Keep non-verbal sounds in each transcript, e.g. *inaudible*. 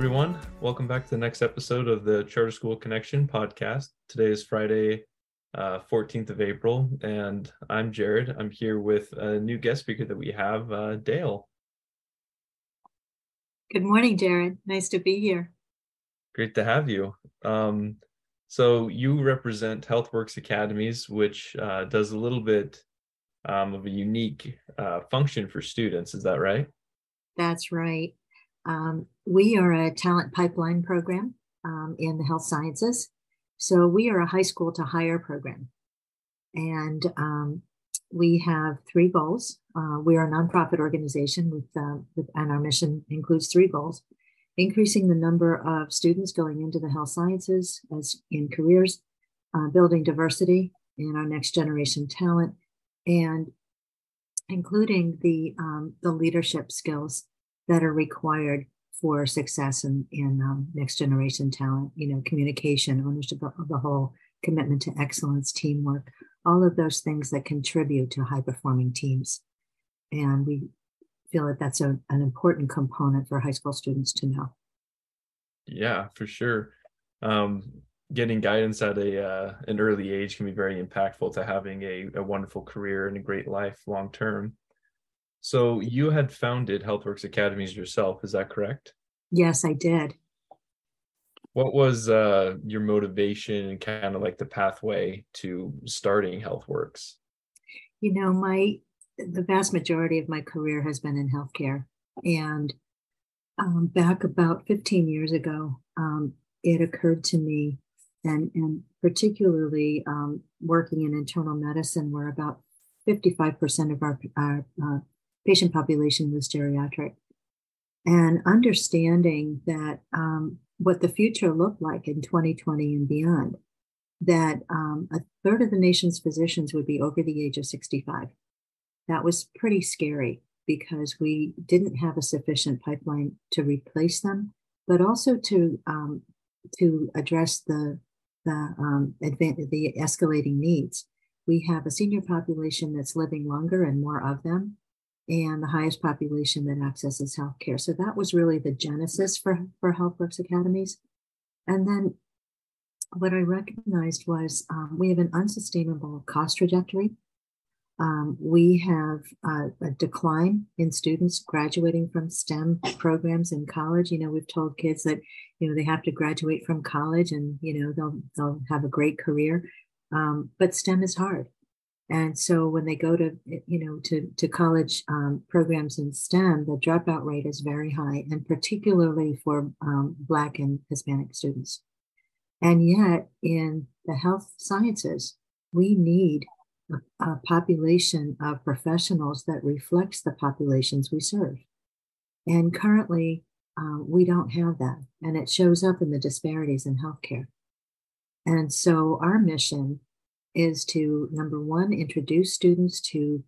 everyone. Welcome back to the next episode of the Charter School Connection podcast. Today is Friday, uh, 14th of April, and I'm Jared. I'm here with a new guest speaker that we have, uh, Dale. Good morning, Jared. Nice to be here. Great to have you. Um, so, you represent HealthWorks Academies, which uh, does a little bit um, of a unique uh, function for students. Is that right? That's right. Um, we are a talent pipeline program um, in the health sciences. So we are a high school to hire program. And um, we have three goals. Uh, we are a nonprofit organization with, uh, with, and our mission includes three goals increasing the number of students going into the health sciences as in careers, uh, building diversity in our next generation talent, and including the, um, the leadership skills that are required for success in, in um, next generation talent, you know, communication, ownership of the whole, commitment to excellence, teamwork, all of those things that contribute to high performing teams. And we feel that that's a, an important component for high school students to know. Yeah, for sure. Um, getting guidance at a uh, an early age can be very impactful to having a, a wonderful career and a great life long term. So you had founded HealthWorks Academies yourself, is that correct? Yes, I did. What was uh, your motivation and kind of like the pathway to starting HealthWorks? You know, my the vast majority of my career has been in healthcare, and um, back about 15 years ago, um, it occurred to me, and and particularly um, working in internal medicine, where about 55% of our, our uh, patient population was geriatric. And understanding that um, what the future looked like in 2020 and beyond, that um, a third of the nation's physicians would be over the age of 65. That was pretty scary because we didn't have a sufficient pipeline to replace them, but also to um, to address the the um, advan- the escalating needs. We have a senior population that's living longer and more of them, and the highest population that accesses healthcare. So that was really the genesis for, for HealthWorks Academies. And then what I recognized was um, we have an unsustainable cost trajectory. Um, we have uh, a decline in students graduating from STEM programs in college. You know, we've told kids that you know they have to graduate from college and you know they'll they'll have a great career. Um, but STEM is hard. And so when they go to, you know, to, to college um, programs in STEM, the dropout rate is very high, and particularly for um, Black and Hispanic students. And yet, in the health sciences, we need a, a population of professionals that reflects the populations we serve. And currently, uh, we don't have that. And it shows up in the disparities in healthcare. And so, our mission is to number one, introduce students to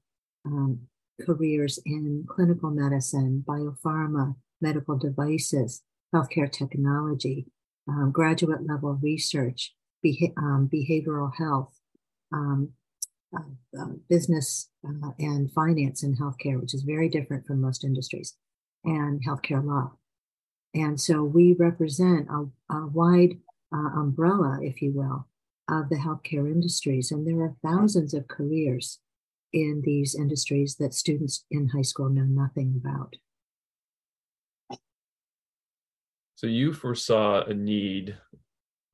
um, careers in clinical medicine, biopharma, medical devices, healthcare technology, um, graduate level research, beha- um, behavioral health, um, uh, uh, business uh, and finance in healthcare, which is very different from most industries, and healthcare law. And so we represent a, a wide uh, umbrella, if you will, of the healthcare industries. And there are thousands of careers in these industries that students in high school know nothing about. So you foresaw a need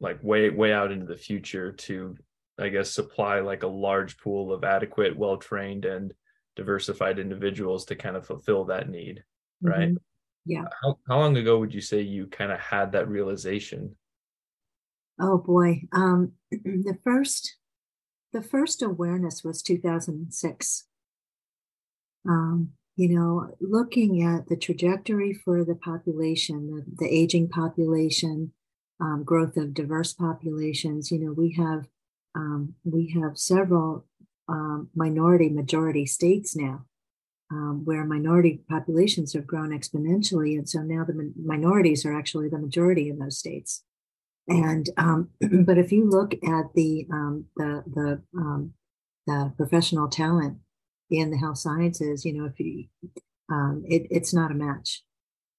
like way way out into the future to I guess supply like a large pool of adequate, well-trained and diversified individuals to kind of fulfill that need, right? Mm-hmm. Yeah. How, how long ago would you say you kind of had that realization? Oh boy. Um, *clears throat* the first the first awareness was 2006. Um, you know, looking at the trajectory for the population, the, the aging population, um, growth of diverse populations. You know, we have um, we have several um, minority majority states now, um, where minority populations have grown exponentially, and so now the minorities are actually the majority in those states. And um, *clears throat* but if you look at the um, the the um, the professional talent in the health sciences, you know, if you um, it, it's not a match.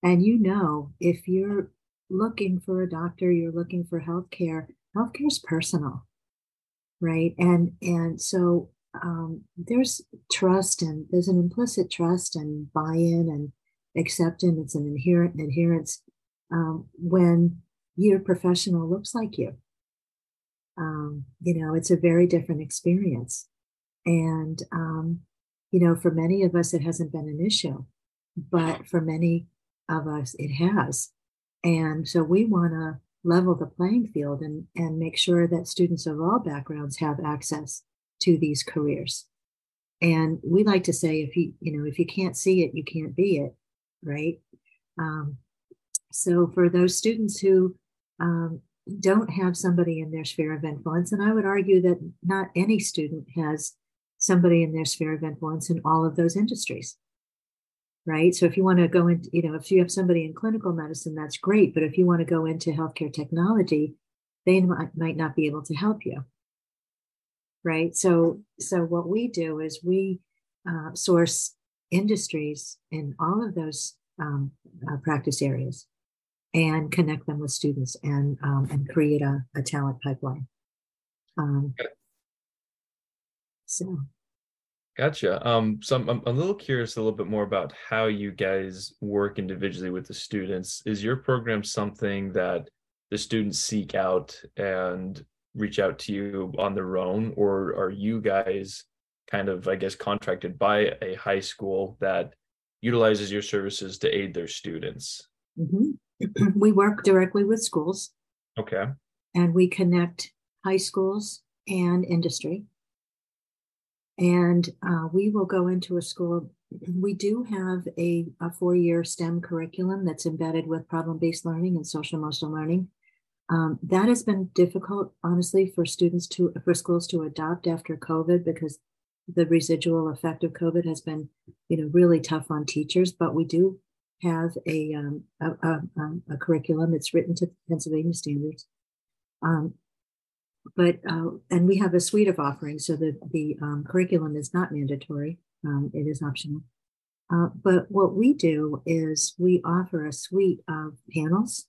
And you know, if you're looking for a doctor, you're looking for healthcare. Healthcare is personal, right? And and so um, there's trust and there's an implicit trust and buy-in and acceptance and inherent adherence um, when your professional looks like you. Um, you know, it's a very different experience. And, um, you know, for many of us, it hasn't been an issue, but for many of us, it has. And so we want to level the playing field and, and make sure that students of all backgrounds have access to these careers. And we like to say, if you, you know, if you can't see it, you can't be it, right? Um, so for those students who um, don't have somebody in their sphere of influence, and I would argue that not any student has somebody in their sphere of influence in all of those industries right? So if you want to go into you know if you have somebody in clinical medicine that's great. But if you want to go into healthcare technology they might, not be able to help you right? So so what we do is we uh, source industries in all of those um, uh, practice areas and connect them with students and um, and create a, a talent pipeline um, so Gotcha. Um, so I'm, I'm a little curious a little bit more about how you guys work individually with the students. Is your program something that the students seek out and reach out to you on their own, or are you guys kind of, I guess, contracted by a high school that utilizes your services to aid their students? Mm-hmm. We work directly with schools. Okay. And we connect high schools and industry and uh, we will go into a school. We do have a, a four year STEM curriculum that's embedded with problem based learning and social emotional learning. Um, that has been difficult, honestly, for students to, for schools to adopt after COVID because the residual effect of COVID has been, you know, really tough on teachers. But we do have a, um, a, a, um, a curriculum. That's written to Pennsylvania standards. Um, but uh, and we have a suite of offerings so that the um, curriculum is not mandatory. Um, it is optional. Uh, but what we do is we offer a suite of panels.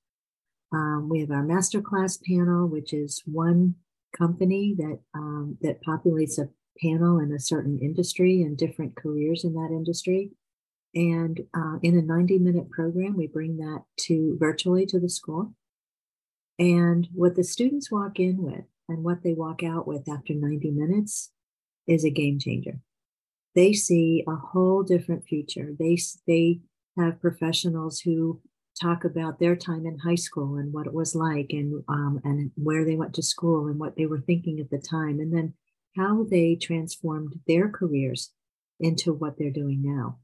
Um, we have our masterclass panel which is one company that that populates a panel in a certain industry and different careers in that industry and uh, in a 90 minute program we bring that to virtually to the school and what the students walk in with and what they walk out with after 90 minutes is a game changer. They see a whole different future. They, they have professionals who talk about their time in high school and what it was like and, um, and where they went to school and what they were thinking at the time, and then how they transformed their careers into what they're doing now.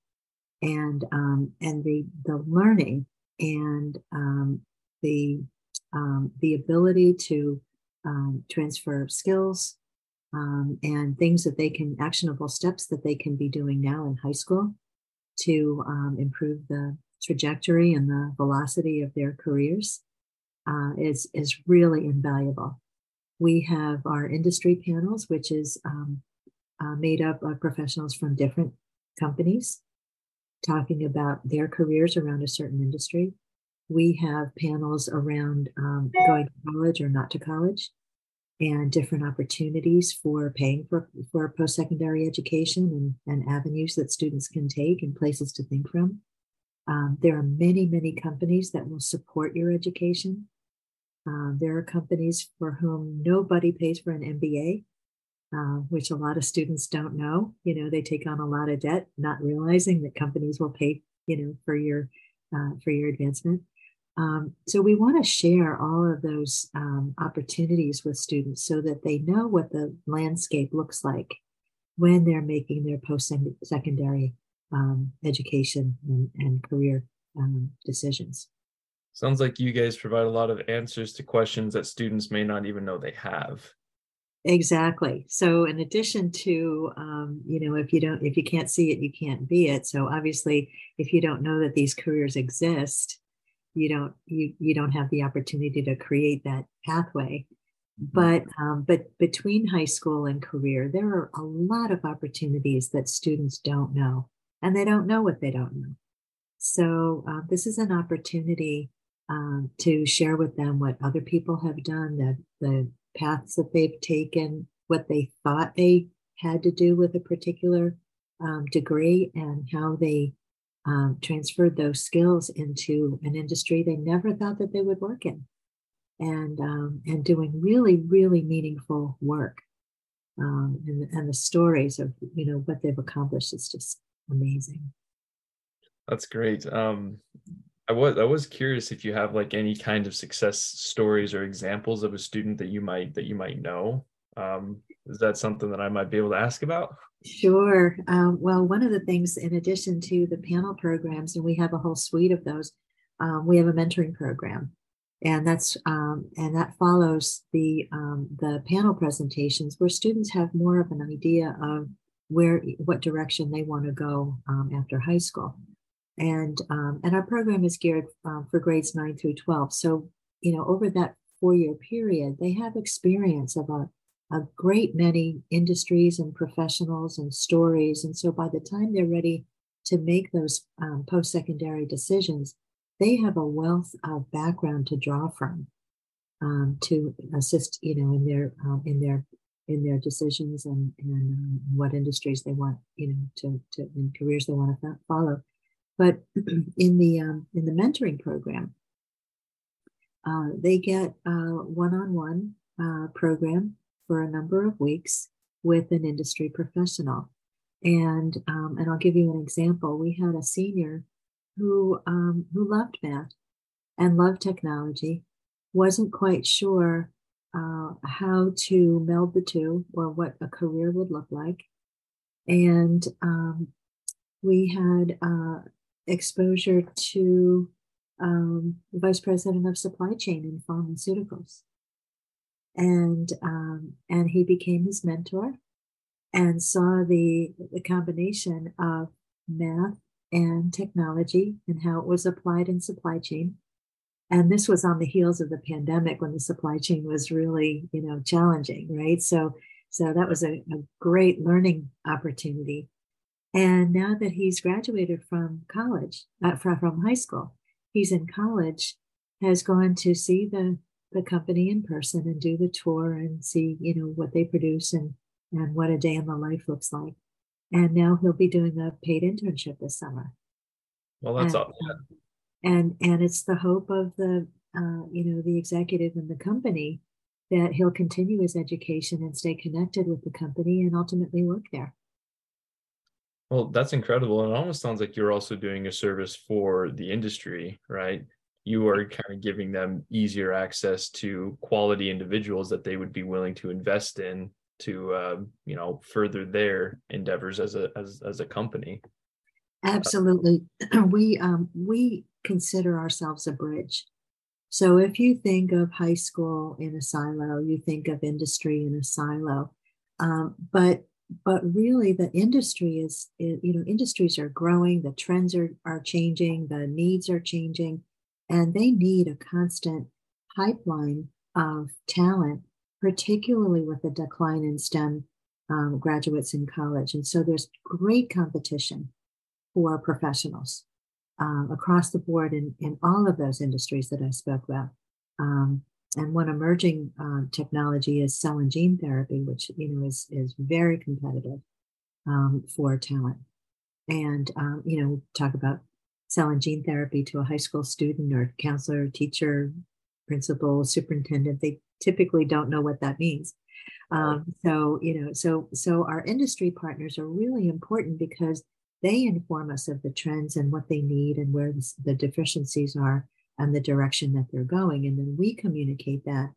And, um, and the, the learning and um, the, um, the ability to um, transfer skills um, and things that they can, actionable steps that they can be doing now in high school to um, improve the trajectory and the velocity of their careers uh, is, is really invaluable. We have our industry panels, which is uh, made up of professionals from different companies talking about their careers around a certain industry. We have panels around um, going to college or not to college and different opportunities for paying for, for post-secondary education and, and avenues that students can take and places to think from. Um, there are many, many companies that will support your education. Um, there are companies for whom nobody pays for an MBA, uh, which a lot of students don't know. You know, they take on a lot of debt, not realizing that companies will pay, you know, for your uh, for your advancement. Um, so we want to share all of those um, opportunities with students so that they know what the landscape looks like when they're making their post-secondary um, education and, and career um, decisions. Sounds like you guys provide a lot of answers to questions that students may not even know they have. Exactly. So, in addition to, um, you know, if you don't, if you can't see it, you can't be it. So, obviously, if you don't know that these careers exist, you don't you you don't have the opportunity to create that pathway mm-hmm. but um, but between high school and career there are a lot of opportunities that students don't know and they don't know what they don't know so uh, this is an opportunity um, to share with them what other people have done, that the paths that they've taken, what they thought they had to do with a particular um, degree, and how they um, transferred those skills into an industry they never thought that they would work in, and um, and doing really really meaningful work. Um, and, and the stories of you know what they've accomplished is just amazing. That's great. Um, I was I was curious if you have like any kind of success stories or examples of a student that you might that you might know. Um, is that something that I might be able to ask about? Sure. Um, well, one of the things, in addition to the panel programs, and we have a whole suite of those, um, we have a mentoring program, and that's um, and that follows the um, the panel presentations, where students have more of an idea of where what direction they want to go um, after high school and um, and our program is geared um, for grades 9 through 12 so you know over that four year period they have experience of a, a great many industries and professionals and stories. And so by the time they're ready to make those um, post-secondary decisions they have a wealth of background to draw from um, to assist you know in their uh, in their in their decisions and and um, what industries they want you know to to in careers they want to follow but *clears throat* in the um, in the mentoring program, uh, they get a one-on-one uh, program for a number of weeks with an industry professional. And um, and I'll give you an example. We had a senior who um, who loved math and loved technology, wasn't quite sure uh, how to meld the two or what a career would look like. And um, we had uh, exposure to um, vice president of supply chain in pharmaceuticals. And um, and he became his mentor and saw the, the combination of math and technology and how it was applied in supply chain. And this was on the heels of the pandemic when the supply chain was really, you know, challenging, right? So so that was a, a great learning opportunity and now that he's graduated from college, uh, from, high school, he's in college, has gone to see the, the company in person and do the tour and see, you know, what they produce and, and what a day in the life looks like. And now he'll be doing a paid internship this summer. Well, that's and, awesome. And and it's the hope of the uh, you know the executive and the company that he'll continue his education and stay connected with the company and ultimately work there. Well, that's incredible. And it almost sounds like you're also doing a service for the industry, right? You are kind of giving them easier access to quality individuals that they would be willing to invest in to, uh, you know, further their endeavors as a as as a company. Absolutely, *clears throat* we um, we consider ourselves a bridge. So if you think of high school in a silo, you think of industry in a silo. Um, but but really the industry is, is, you know industries are growing the trends are, are changing the needs are changing and they need a constant pipeline of talent particularly with the decline in stem um, graduates in college. And so there's great competition for professionals uh, across the board in, in all of those industries that i spoke about. Um, and one emerging uh, technology is cell and gene therapy, which you know is is very competitive um, for talent. And um, you know, talk about cell and gene therapy to a high school student or counselor, teacher, principal, superintendent. They typically don't know what that means. Um, so you know, so so our industry partners are really important because they inform us of the trends and what they need and where the deficiencies are and the direction that they're going. And then we communicate that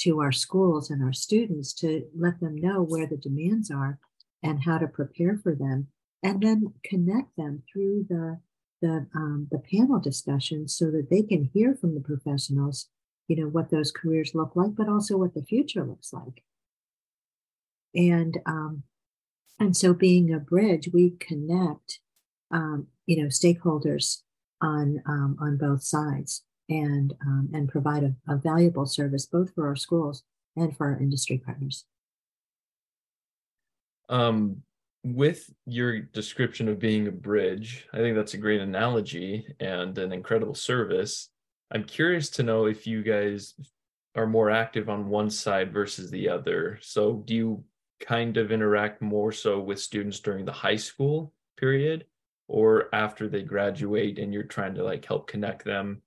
to our schools and our students to let them know where the demands are and how to prepare for them, and then connect them through the the um, the panel discussions so that they can hear from the professionals, you know, what those careers look like, but also what the future looks like. And um, and so, being a bridge, we connect, um, you know, stakeholders on um, on both sides and um, and provide a, a valuable service both for our schools and for our industry partners. Um, with your description of being a bridge, I think that's a great analogy and an incredible service. I'm curious to know if you guys are more active on one side versus the other. So do you kind of interact more so with students during the high school period or after they graduate and you're trying to like help connect them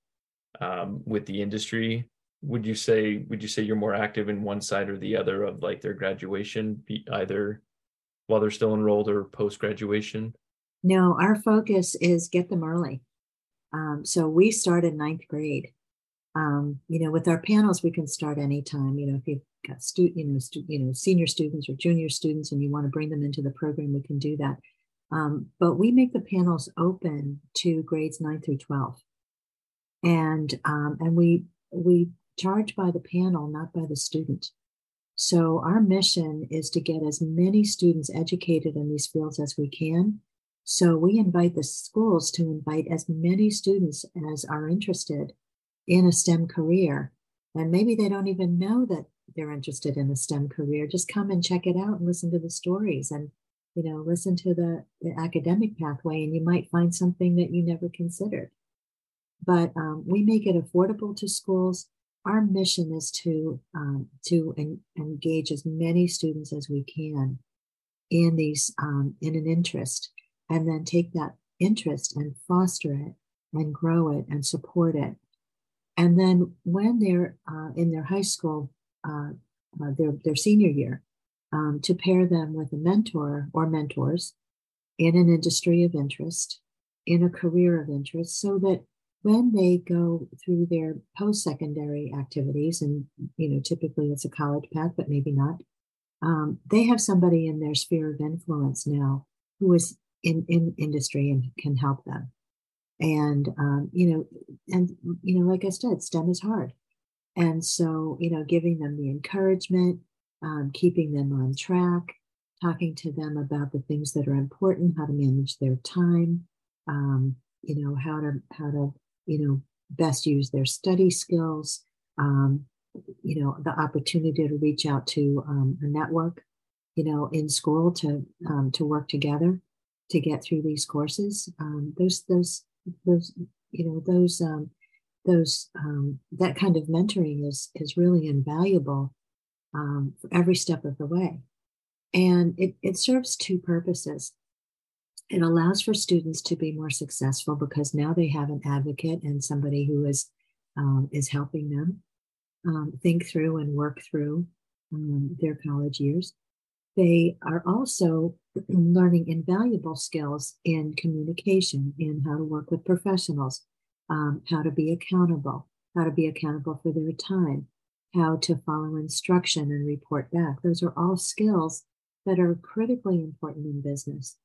um, with the industry would you say would you say you're more active in one side or the other of like their graduation either while they're still enrolled or post graduation no our focus is get them early. Um, so we start in ninth grade. Um, you know with our panels we can start anytime. You know if you've got student you know stu- you know senior students or junior students and you want to bring them into the program we can do that um, but we make the panels open to grades 9 through 12 and um, and we we charged by the panel, not by the student. So our mission is to get as many students educated in these fields as we can. So we invite the schools to invite as many students as are interested in a STEM career. And maybe they don't even know that they're interested in a STEM career. Just come and check it out and listen to the stories and, you know, listen to the, the academic pathway, and you might find something that you never considered. But um, we make it affordable to schools our mission is to um, to en- engage as many students as we can in these um, in an interest, and then take that interest and foster it and grow it and support it. And then when they're uh, in their high school, uh, uh, their their senior year, um, to pair them with a mentor or mentors in an industry of interest, in a career of interest, so that when they go through their post-secondary activities, and you know, typically it's a college path, but maybe not, um, they have somebody in their sphere of influence now who is in, in industry and can help them. And um, you know, and you know, like I said, STEM is hard. And so, you know, giving them the encouragement, um, keeping them on track, talking to them about the things that are important, how to manage their time, um, you know, how to how to you know, best use their study skills, um, you know, the opportunity to reach out to um, a network, you know, in school to um, to work together to get through these courses. Um, those those those you know those um, those um, that kind of mentoring is is really invaluable for every step of the way, and it it serves two purposes it allows for students to be more successful because now they have an advocate and somebody who is um, is helping them um, think through and work through um, their college years. They are also *clears throat* learning invaluable skills in communication, in how to work with professionals, um, how to be accountable, how to be accountable for their time, how to follow instruction and report back. Those are all skills that are critically important in business.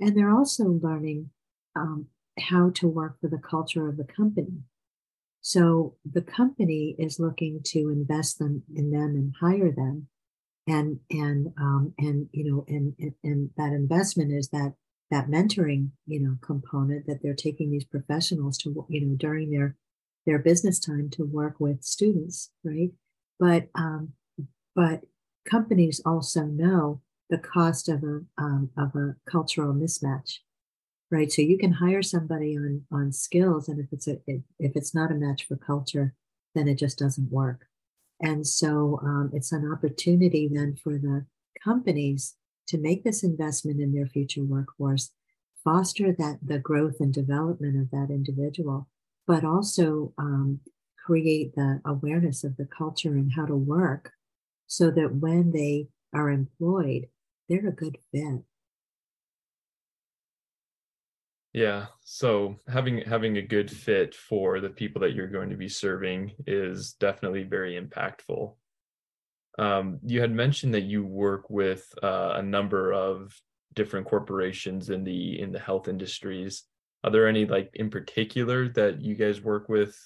And they're also learning um, how to work for the culture of the company. So the company is looking to invest them in them and hire them, and and um, and you know and, and and that investment is that that mentoring you know component that they're taking these professionals to you know during their their business time to work with students, right? But um, but companies also know the cost of a um, of a cultural mismatch right? So you can hire somebody on on skills and if it's a if it's not a match for culture then it just doesn't work. And so um, it's an opportunity then for the companies to make this investment in their future workforce foster that the growth and development of that individual but also um, create the awareness of the culture and how to work so that when they are employed they're a good fit. Yeah. So having having a good fit for the people that you're going to be serving is definitely very impactful. Um, you had mentioned that you work with uh, a number of different corporations in the in the health industries. Are there any like in particular that you guys work with?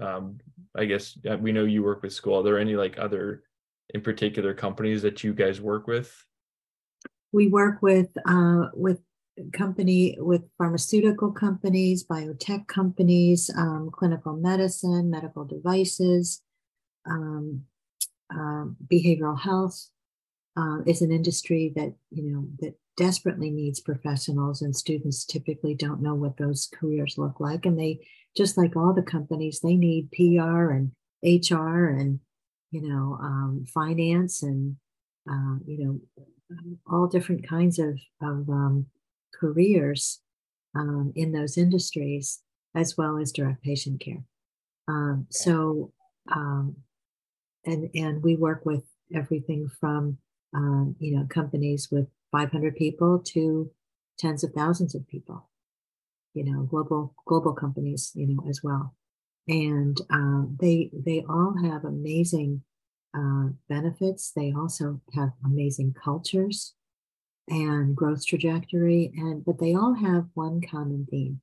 Um, I guess we know you work with school. Are there any like other in particular companies that you guys work with? We work with uh, with company with pharmaceutical companies, biotech companies, um, clinical medicine, medical devices, um, uh, behavioral health uh, is an industry that you know that desperately needs professionals, and students typically don't know what those careers look like, and they just like all the companies, they need PR and HR and you know um, finance and uh, you know all different kinds of of um, careers um, in those industries, as well as direct patient care. Um, so, um, and and we work with everything from um, you know companies with 500 people to tens of thousands of people. You know, global global companies, you know, as well, and um, they they all have amazing uh, benefits. They also have amazing cultures and growth trajectory and but they all have one common theme.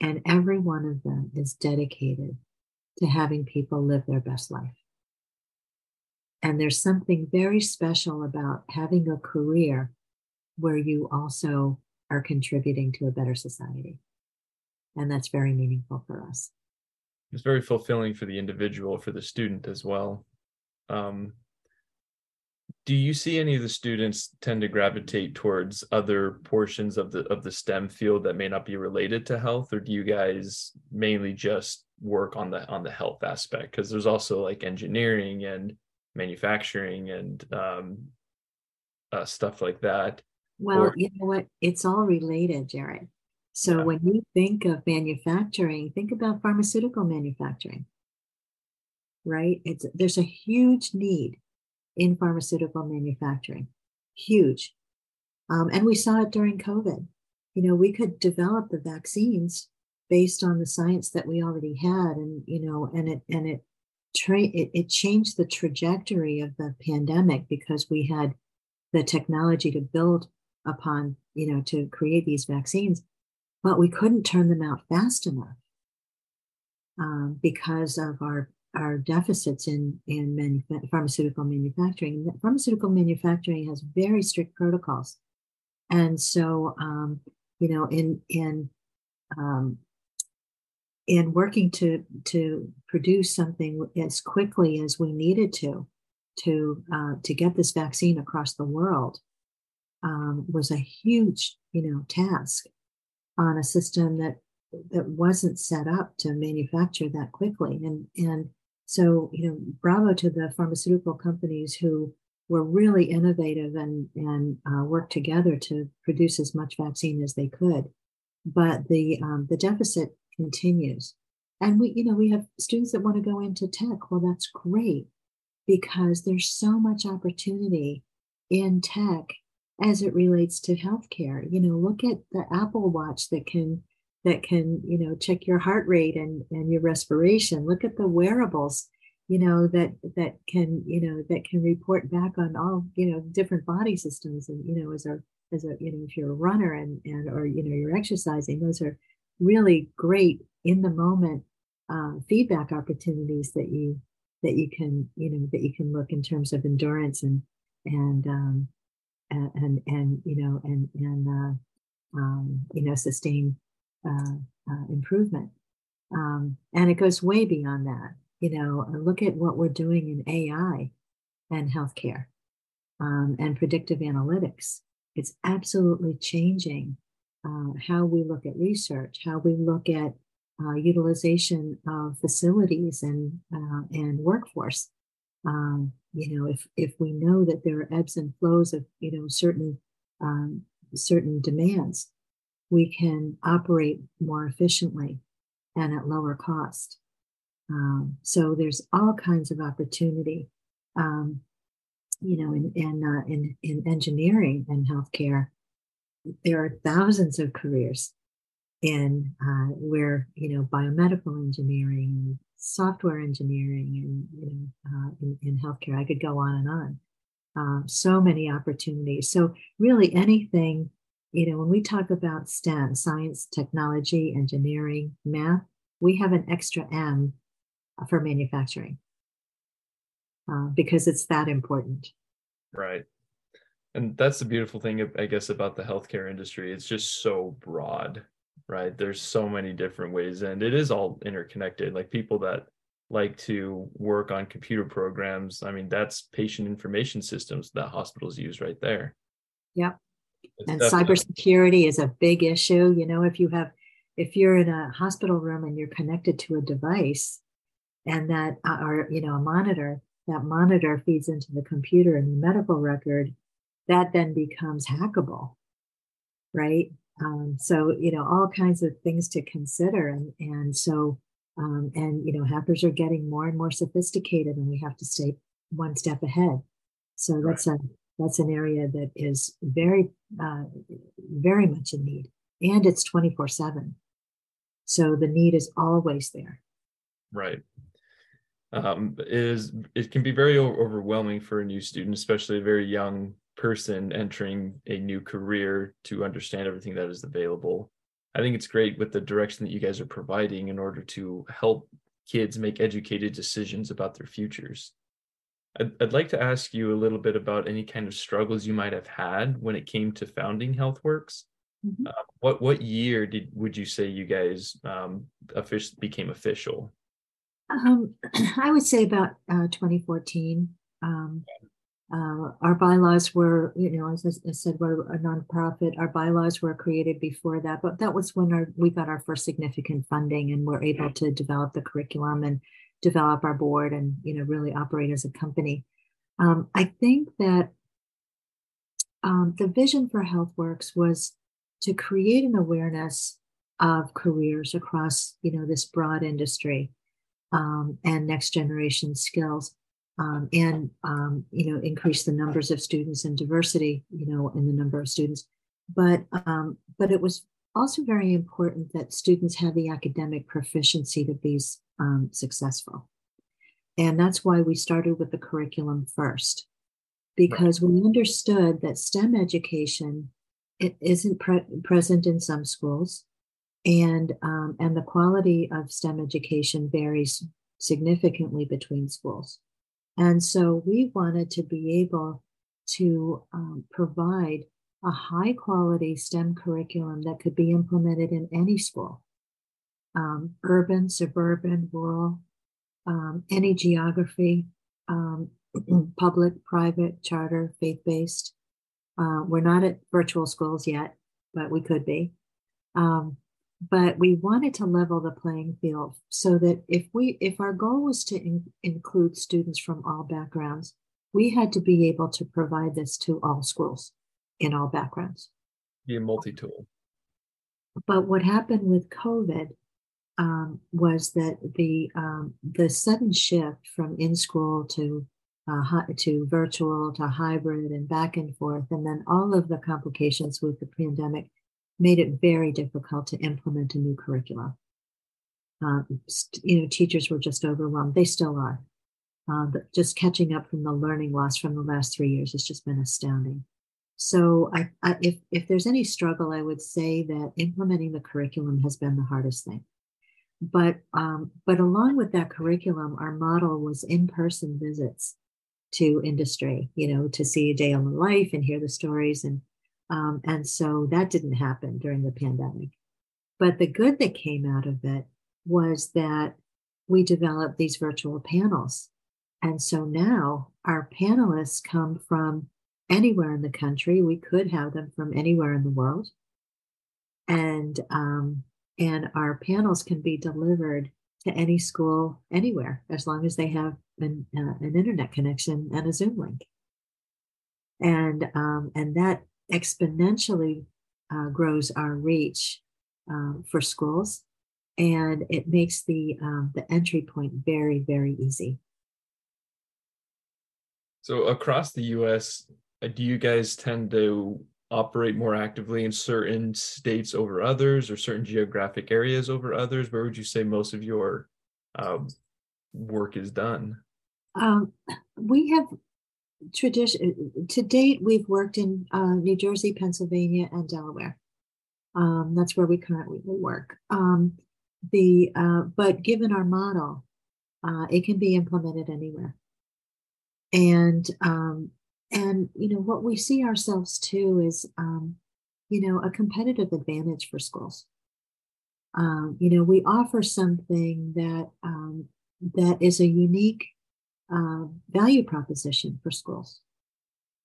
And every one of them is dedicated to having people live their best life. And there's something very special about having a career where you also are contributing to a better society and that's very meaningful for us it's very fulfilling for the individual for the student as well um, do you see any of the students tend to gravitate towards other portions of the of the STEM field that may not be related to health, or do you guys mainly just work on the on the health aspect? Because there's also like engineering and manufacturing and um, uh, stuff like that. Well, or, you know what? It's all related, Jared. So yeah. when you think of manufacturing, think about pharmaceutical manufacturing, right? It's there's a huge need in pharmaceutical manufacturing. Huge. Um, and we saw it during COVID. You know, we could develop the vaccines based on the science that we already had, and you know, and it and it tra- it, it changed the trajectory of the pandemic because we had the technology to build upon, you know, to create these vaccines, but we couldn't turn them out fast enough um, because of our our deficits in in pharmaceutical manufacturing. Pharmaceutical manufacturing has very strict protocols, and so um, you know, in in um, in working to to produce something as quickly as we needed to to uh, to get this vaccine across the world um, was a huge you know task on a system that that wasn't set up to manufacture that quickly and and so, you know, bravo to the pharmaceutical companies who were really innovative and, and uh, worked together to produce as much vaccine as they could. But the, um, the deficit continues. And we, you know, we have students that want to go into tech. Well, that's great because there's so much opportunity in tech as it relates to healthcare. You know, look at the Apple Watch that can that can you know check your heart rate and and your respiration look at the wearables you know that that can you know that can report back on all you know different body systems and you know as a as a you know if you're a runner and and or you know you're exercising those are really great in the moment uh, feedback opportunities that you that you can you know that you can look in terms of endurance and and um and and, you know and and uh, um, you know sustain uh, uh, improvement. Um, and it goes way beyond that. You know, look at what we're doing in AI and healthcare um, and predictive analytics. It's absolutely changing uh, how we look at research, how we look at uh, utilization of facilities and uh, and workforce. Um, you know, if if we know that there are ebbs and flows of you know certain um, certain demands, we can operate more efficiently and at lower cost. Um, so there's all kinds of opportunity, um, you know, in in, uh, in in engineering and healthcare. There are thousands of careers in uh, where you know biomedical engineering software engineering and you know uh, in, in healthcare. I could go on and on. Uh, so many opportunities. So really anything you know, when we talk about STEM, science, technology, engineering, math, we have an extra M for manufacturing uh, because it's that important. Right. And that's the beautiful thing, I guess, about the healthcare industry. It's just so broad, right? There's so many different ways, and it is all interconnected. Like people that like to work on computer programs, I mean, that's patient information systems that hospitals use right there. Yep and cybersecurity is a big issue. You know, if you have if you're in a hospital room and you're connected to a device and that uh, or you know a monitor that monitor feeds into the computer and the medical record that then becomes hackable right um, so you know all kinds of things to consider and and so um, and you know hackers are getting more and more sophisticated and we have to stay one step ahead. So right. that's a that's an area that is very uh, very much in need and it's 24 7 so the need is always there. Right. Um, is it can be very overwhelming for a new student especially a very young person entering a new career to understand everything that is available. I think it's great with the direction that you guys are providing in order to help kids make educated decisions about their futures. I'd, I'd like to ask you a little bit about any kind of struggles you might have had when it came to founding healthworks. Mm-hmm. uh, what what year did would you say you guys um, officially became official? Um, *clears throat* i would say about uh, 2014 um, uh, our bylaws were, you know, as I said, we're a nonprofit. Our bylaws were created before that, but that was when our, we got our first significant funding and we were able to develop the curriculum and develop our board and you know really operate as a company. Um, I think that um, the vision for HealthWorks was to create an awareness of careers across you know this broad industry um, and next generation skills um, and um, you know increase the numbers of students and diversity you know in the number of students. But um, but it was also very important that students have the academic proficiency to be um, successful. And that's why we started with the curriculum first. Because we understood that stem education it isn't pre- present in some schools. And um, and the quality of stem education varies significantly between schools and so we wanted to be able to um, provide a high quality STEM curriculum that could be implemented in any school um, urban, suburban, rural, um, any geography, um, *clears throat* public, private, charter, faith based. Uh, we're not at virtual schools yet, but we could be. But we wanted to level the playing field so that if we if our goal was to in, include students from all backgrounds we had to be able to provide this to all schools in all backgrounds. Be a multi-tool. But what happened with covid um, was that the um, the sudden shift from in school to uh, to virtual to hybrid and back and forth and then all of the complications with the pandemic made it very difficult to implement a new curriculum. Uh, you know, teachers were just overwhelmed. They still are. Uh, but just catching up from the learning loss from the last three years has just been astounding. So, I, I, if if there's any struggle, I would say that implementing the curriculum has been the hardest thing. But um, but along with that curriculum, our model was in-person visits to industry. You know, to see a day in the life and hear the stories and um, and so that didn't happen during the pandemic. But the good that came out of it was that we developed these virtual panels. And so now our panelists come from anywhere in the country. We could have them from anywhere in the world. And um, and our panels can be delivered to any school anywhere as long as they have an, uh, an internet connection and a Zoom link. And um, and that exponentially uh, grows our reach um, for schools, and it makes the um, the entry point very very easy. So across the U.S., uh, do you guys tend to operate more actively in certain states over others, or certain geographic areas over others? Where would you say most of your um, work is done? Um, we have tradition to date we've worked in uh, new jersey pennsylvania and delaware. Um, that's where we currently work. Um, the uh, but given our model uh, it can be implemented anywhere. And um, and you know what we see ourselves too is um, you know a competitive advantage for schools. Um, you know we offer something that um, that is a unique uh, value proposition for schools.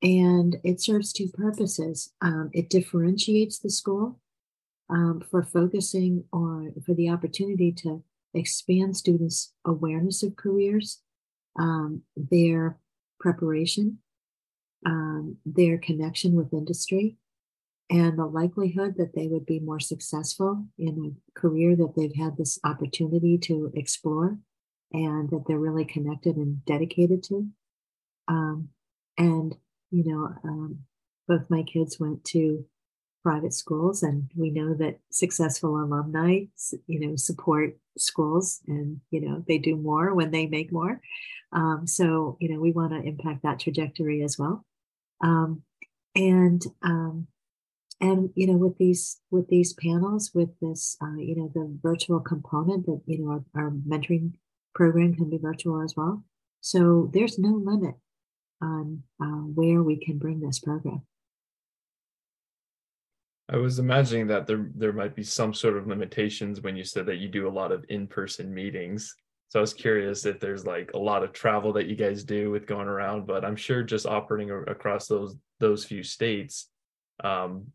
And it serves two purposes. Um, it differentiates the school um, for focusing on for the opportunity to expand students' awareness of careers, um, their preparation, um, their connection with industry, and the likelihood that they would be more successful in a career that they've had this opportunity to explore and that they're really connected and dedicated to. Um, and, you know, um, both my kids went to private schools and we know that successful alumni you know support schools and you know they do more when they make more um, so you know we want to impact that trajectory as well um, and um, and you know with these with these panels with this uh, you know the virtual component that you know our, our mentoring program can be virtual as well so there's no limit on uh, where we can bring this program I was imagining that there there might be some sort of limitations when you said that you do a lot of in-person meetings. So I was curious if there's like a lot of travel that you guys do with going around, but I'm sure just operating across those those few states, um,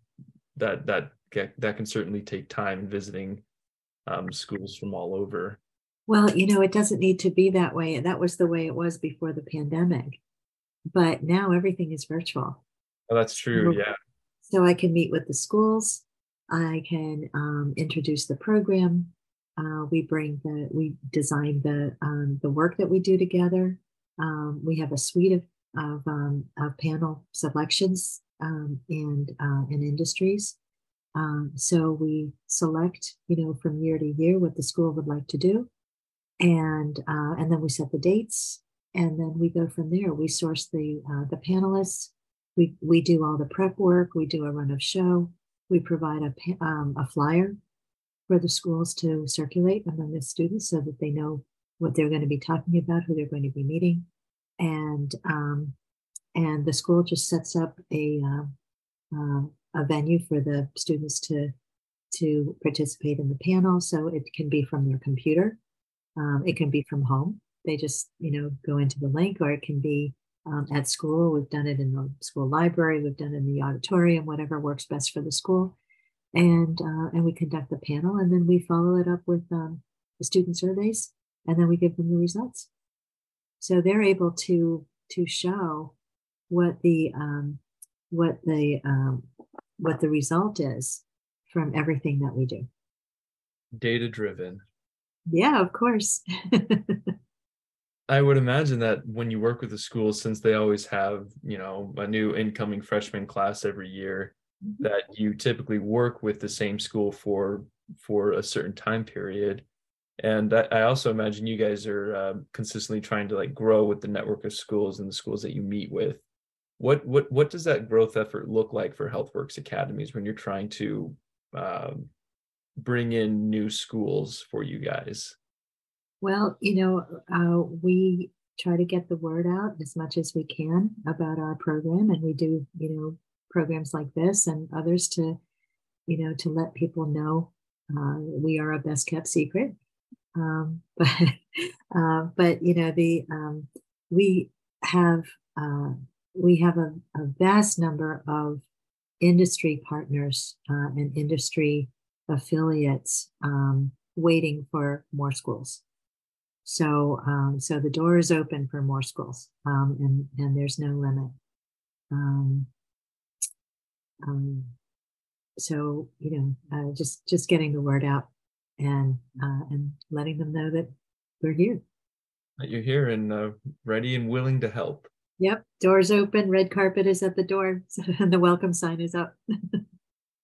that that that can certainly take time visiting um, schools from all over. Well, you know, it doesn't need to be that way. That was the way it was before the pandemic, but now everything is virtual. Oh, that's true. Yeah. So I can meet with the schools. I can um, introduce the program. Uh, we bring the we design the um, the work that we do together. Um, we have a suite of of, um, of panel selections um, and uh, and industries. Um, so we select, you know, from year to year what the school would like to do, and uh, and then we set the dates, and then we go from there. We source the uh, the panelists we, we do all the prep work, we do a run of show, we provide a, um, a flyer for the schools to circulate among the students so that they know what they're going to be talking about, who they're going to be meeting. And um, and the school just sets up a uh, uh, a venue for the students to to participate in the panel. So it can be from their computer, um, it can be from home. They just you know go into the link, or it can be um, at school. We've done it in the school library. We've done it in the auditorium, whatever works best for the school. And uh, and we conduct the panel, and then we follow it up with um, the student surveys, and then we give them the results. So they're able to to show what the um, what the um, what the result is from everything that we do. Data driven. Yeah, of course. *laughs* I would imagine that when you work with the schools, since they always have, you know, a new incoming freshman class every year, mm-hmm. that you typically work with the same school for for a certain time period. And I, I also imagine you guys are uh, consistently trying to like grow with the network of schools and the schools that you meet with. What what what does that growth effort look like for HealthWorks academies when you're trying to um, bring in new schools for you guys? Well, you know, uh, we try to get the word out as much as we can about our program, and we do, you know, programs like this and others to, you know, to let people know uh, we are a best kept secret. Um, *laughs* but, uh, but you know, the um, we have uh, we have a, a, vast number of industry partners uh, and industry affiliates um, waiting for more schools. So, um, so the door is open for more schools, um, and and there's no limit. Um, um, so you know, uh, just just getting the word out and uh, and letting them know that we're here. That you're here and uh, ready and willing to help. Yep, doors open. Red carpet is at the door, *laughs* and the welcome sign is up. *laughs*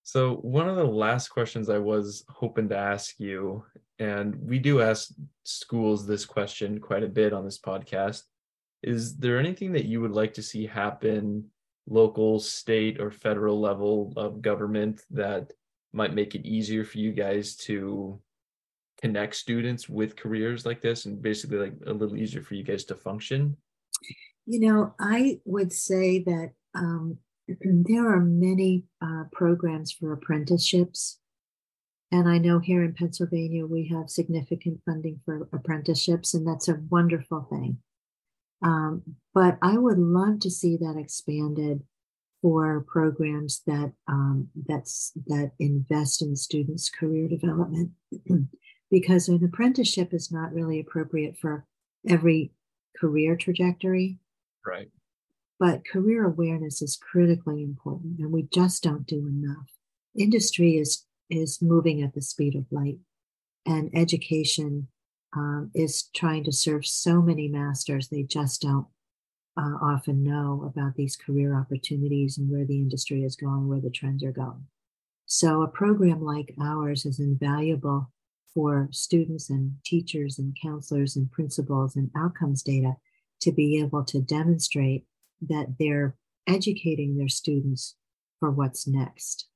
So, one of the last questions I was hoping to ask you, and we do ask schools this question quite a bit on this podcast, is there anything that you would like to see happen local, state, or federal level of government that might make it easier for you guys to connect students with careers like this and basically like a little easier for you guys to function? You know, I would say that um, there are many uh, programs for apprenticeships. And I know here in Pennsylvania, we have significant funding for apprenticeships, and that's a wonderful thing. Um, but I would love to see that expanded for programs that um, that's that invest in students' career development, *clears throat* because an apprenticeship is not really appropriate for every career trajectory. Right. But career awareness is critically important, and we just don't do enough. Industry is is moving at the speed of light, and education um, is trying to serve so many masters. They just don't uh, often know about these career opportunities and where the industry is going, where the trends are going. So, a program like ours is invaluable for students and teachers and counselors and principals and outcomes data to be able to demonstrate that they're educating their students for what's next.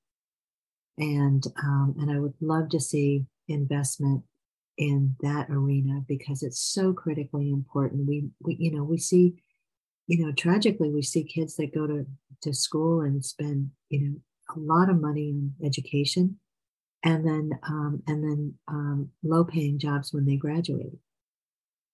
And um, and I would love to see investment in that arena because it's so critically important. We, we you know we see you know, tragically, we see kids that go to, to school and spend, you know, a lot of money on education and then um, and then um, low paying jobs when they graduate.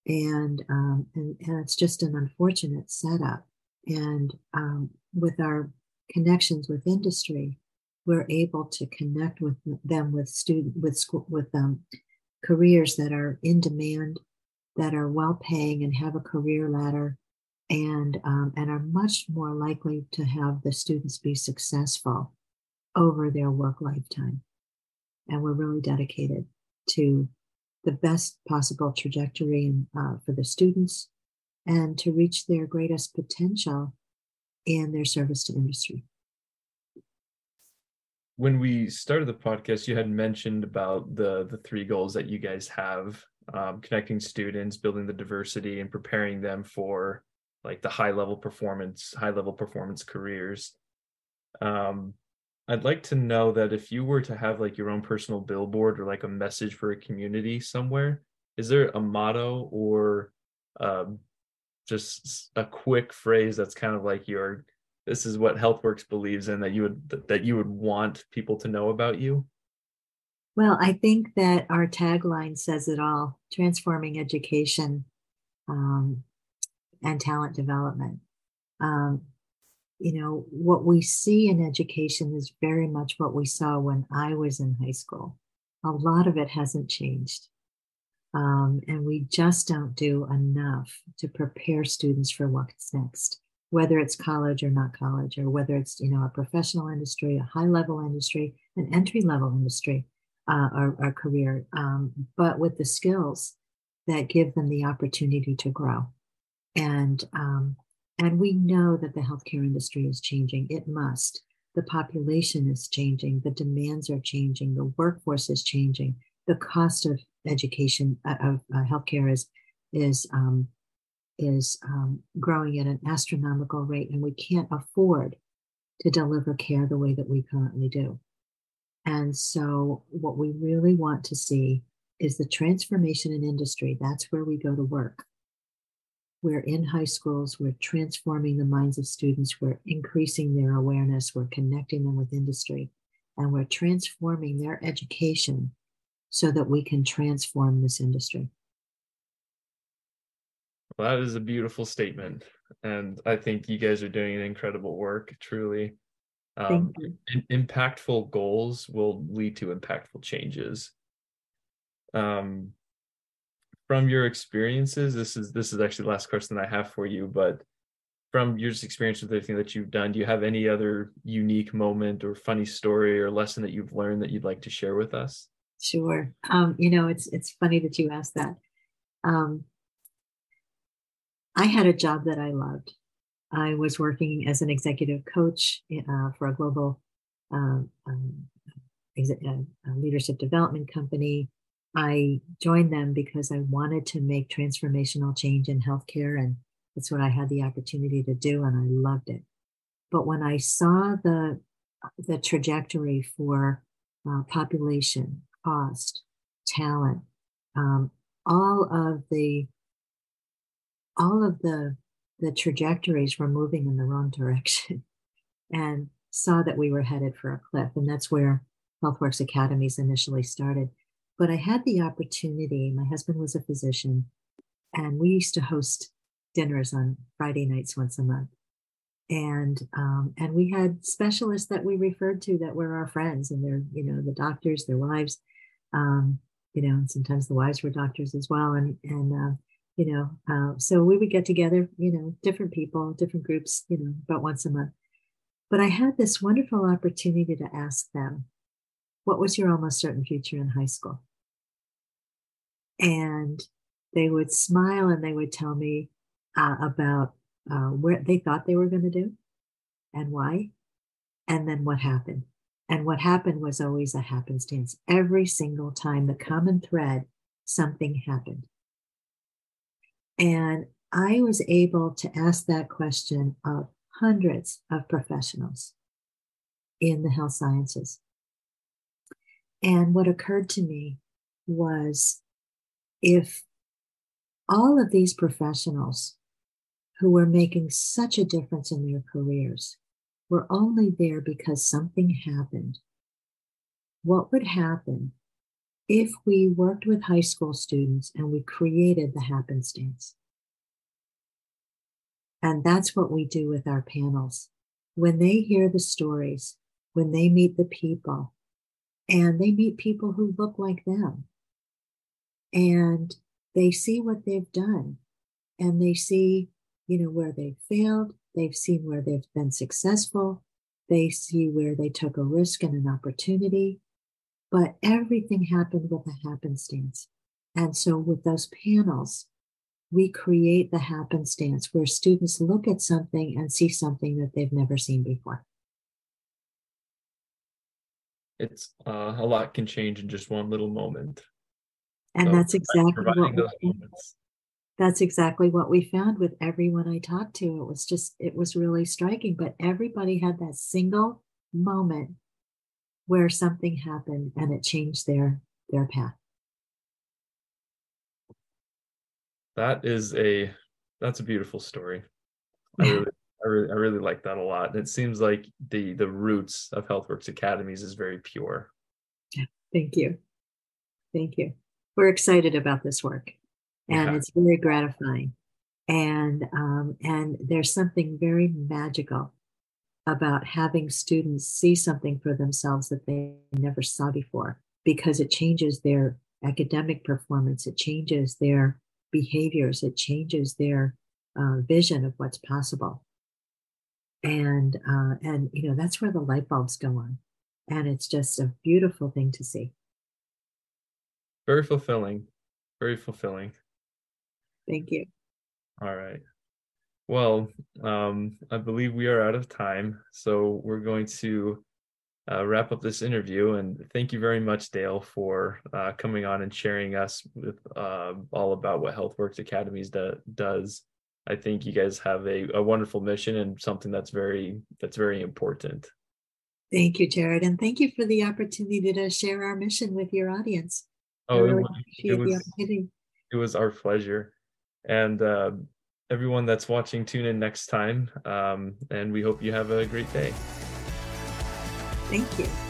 And, um, and and it's just an unfortunate setup. And um, with our connections with industry, we're able to connect with them with student with school with um, careers that are in demand, that are well paying and have a career ladder and um, and are much more likely to have the students be successful over their work lifetime. And we're really dedicated to the best possible trajectory uh, for the students and to reach their greatest potential in their service to industry. When we started the podcast, you had mentioned about the the three goals that you guys have: um, connecting students, building the diversity, and preparing them for like the high level performance, high level performance careers. Um, I'd like to know that if you were to have like your own personal billboard or like a message for a community somewhere, is there a motto or um, just a quick phrase that's kind of like your this is what healthworks believes in that you would that you would want people to know about you well i think that our tagline says it all transforming education um, and talent development. Um, you know, what we see in education is very much what we saw when I was in high school. A lot of it hasn't changed. Um, and we just don't do enough to prepare students for what's next, whether it's college or not college, or whether it's, you know, a professional industry, a high level industry, an entry level industry, uh, or, or career, um, but with the skills that give them the opportunity to grow and um, and we know that the healthcare industry is changing. It must. The population is changing. The demands are changing. The workforce is changing. The cost of education uh, of uh, healthcare is is um, is um, growing at an astronomical rate, and we can't afford to deliver care the way that we currently do. And so, what we really want to see is the transformation in industry. That's where we go to work. We're in high schools, we're transforming the minds of students, we're increasing their awareness, we're connecting them with industry, and we're transforming their education so that we can transform this industry. Well, that is a beautiful statement. And I think you guys are doing an incredible work, truly. Um, impactful goals will lead to impactful changes. Um, from your experiences, this is this is actually the last question I have for you, but from your experience with everything that you've done, do you have any other unique moment or funny story or lesson that you've learned that you'd like to share with us? Sure. Um, you know, it's it's funny that you asked that. Um, I had a job that I loved. I was working as an executive coach uh, for a global um, ex- uh, leadership development company. I joined them because I wanted to make transformational change in healthcare, and that's what I had the opportunity to do, and I loved it. But when I saw the the trajectory for uh, population, cost, talent, um, all of the all of the the trajectories were moving in the wrong direction, *laughs* and saw that we were headed for a cliff, and that's where HealthWorks Academies initially started. But I had the opportunity, my husband was a physician, and we used to host dinners on Friday nights once a month. and um, and we had specialists that we referred to that were our friends and they're you know the doctors their wives um, you know and sometimes the wives were doctors as well and and uh, you know uh, so we would get together you know different people different groups you know about once a month but i had this wonderful opportunity to ask them what was your almost certain future in high school and they would smile and they would tell me uh, about uh, where they thought they were going to do and why, and then what happened. And what happened was always a happenstance. Every single time, the common thread, something happened. And I was able to ask that question of hundreds of professionals in the health sciences. And what occurred to me was if all of these professionals who were making such a difference in their careers were only there because something happened. What would happen if we worked with high school students and we created the happenstance? And that's what we do with our panels. When they hear the stories, when they meet the people, and they meet people who look like them, and they see what they've done, and they see you know, where they failed, they've seen where they've been successful, they see where they took a risk and an opportunity, but everything happened with a happenstance. And so with those panels, we create the happenstance where students look at something and see something that they've never seen before. It's uh, a lot can change in just one little moment. And so that's exactly what those moments that's exactly what we found with everyone I talked to. It was just, it was really striking, but everybody had that single moment where something happened and it changed their their path. That is a that's a beautiful story. I really, I really, I really like that a lot. And it seems like the the roots of HealthWorks Academies is very pure. Thank you. Thank you. We're excited about this work and it's very gratifying. And um, and there's something very magical about having students see something for themselves that they never saw before because it changes their academic performance, it changes their behaviors, it changes their uh, vision of what's possible. And uh, and you know that's where the light bulbs go on, and it's just a beautiful thing to see. Very fulfilling, very fulfilling. Thank you. All right. Well, um, I believe we are out of time. So we're going to uh, wrap up this interview. And thank you very much, Dale, for uh, coming on and sharing us with uh, all about what HealthWorks Academies do, does. I think you guys have a, a wonderful mission and something that's very that's very important. Thank you, Jared, and thank you for the opportunity to share our mission with your audience. Oh, really it, was, it, was, it was our pleasure. And uh, everyone that's watching, tune in next time. Um, and we hope you have a great day. Thank you.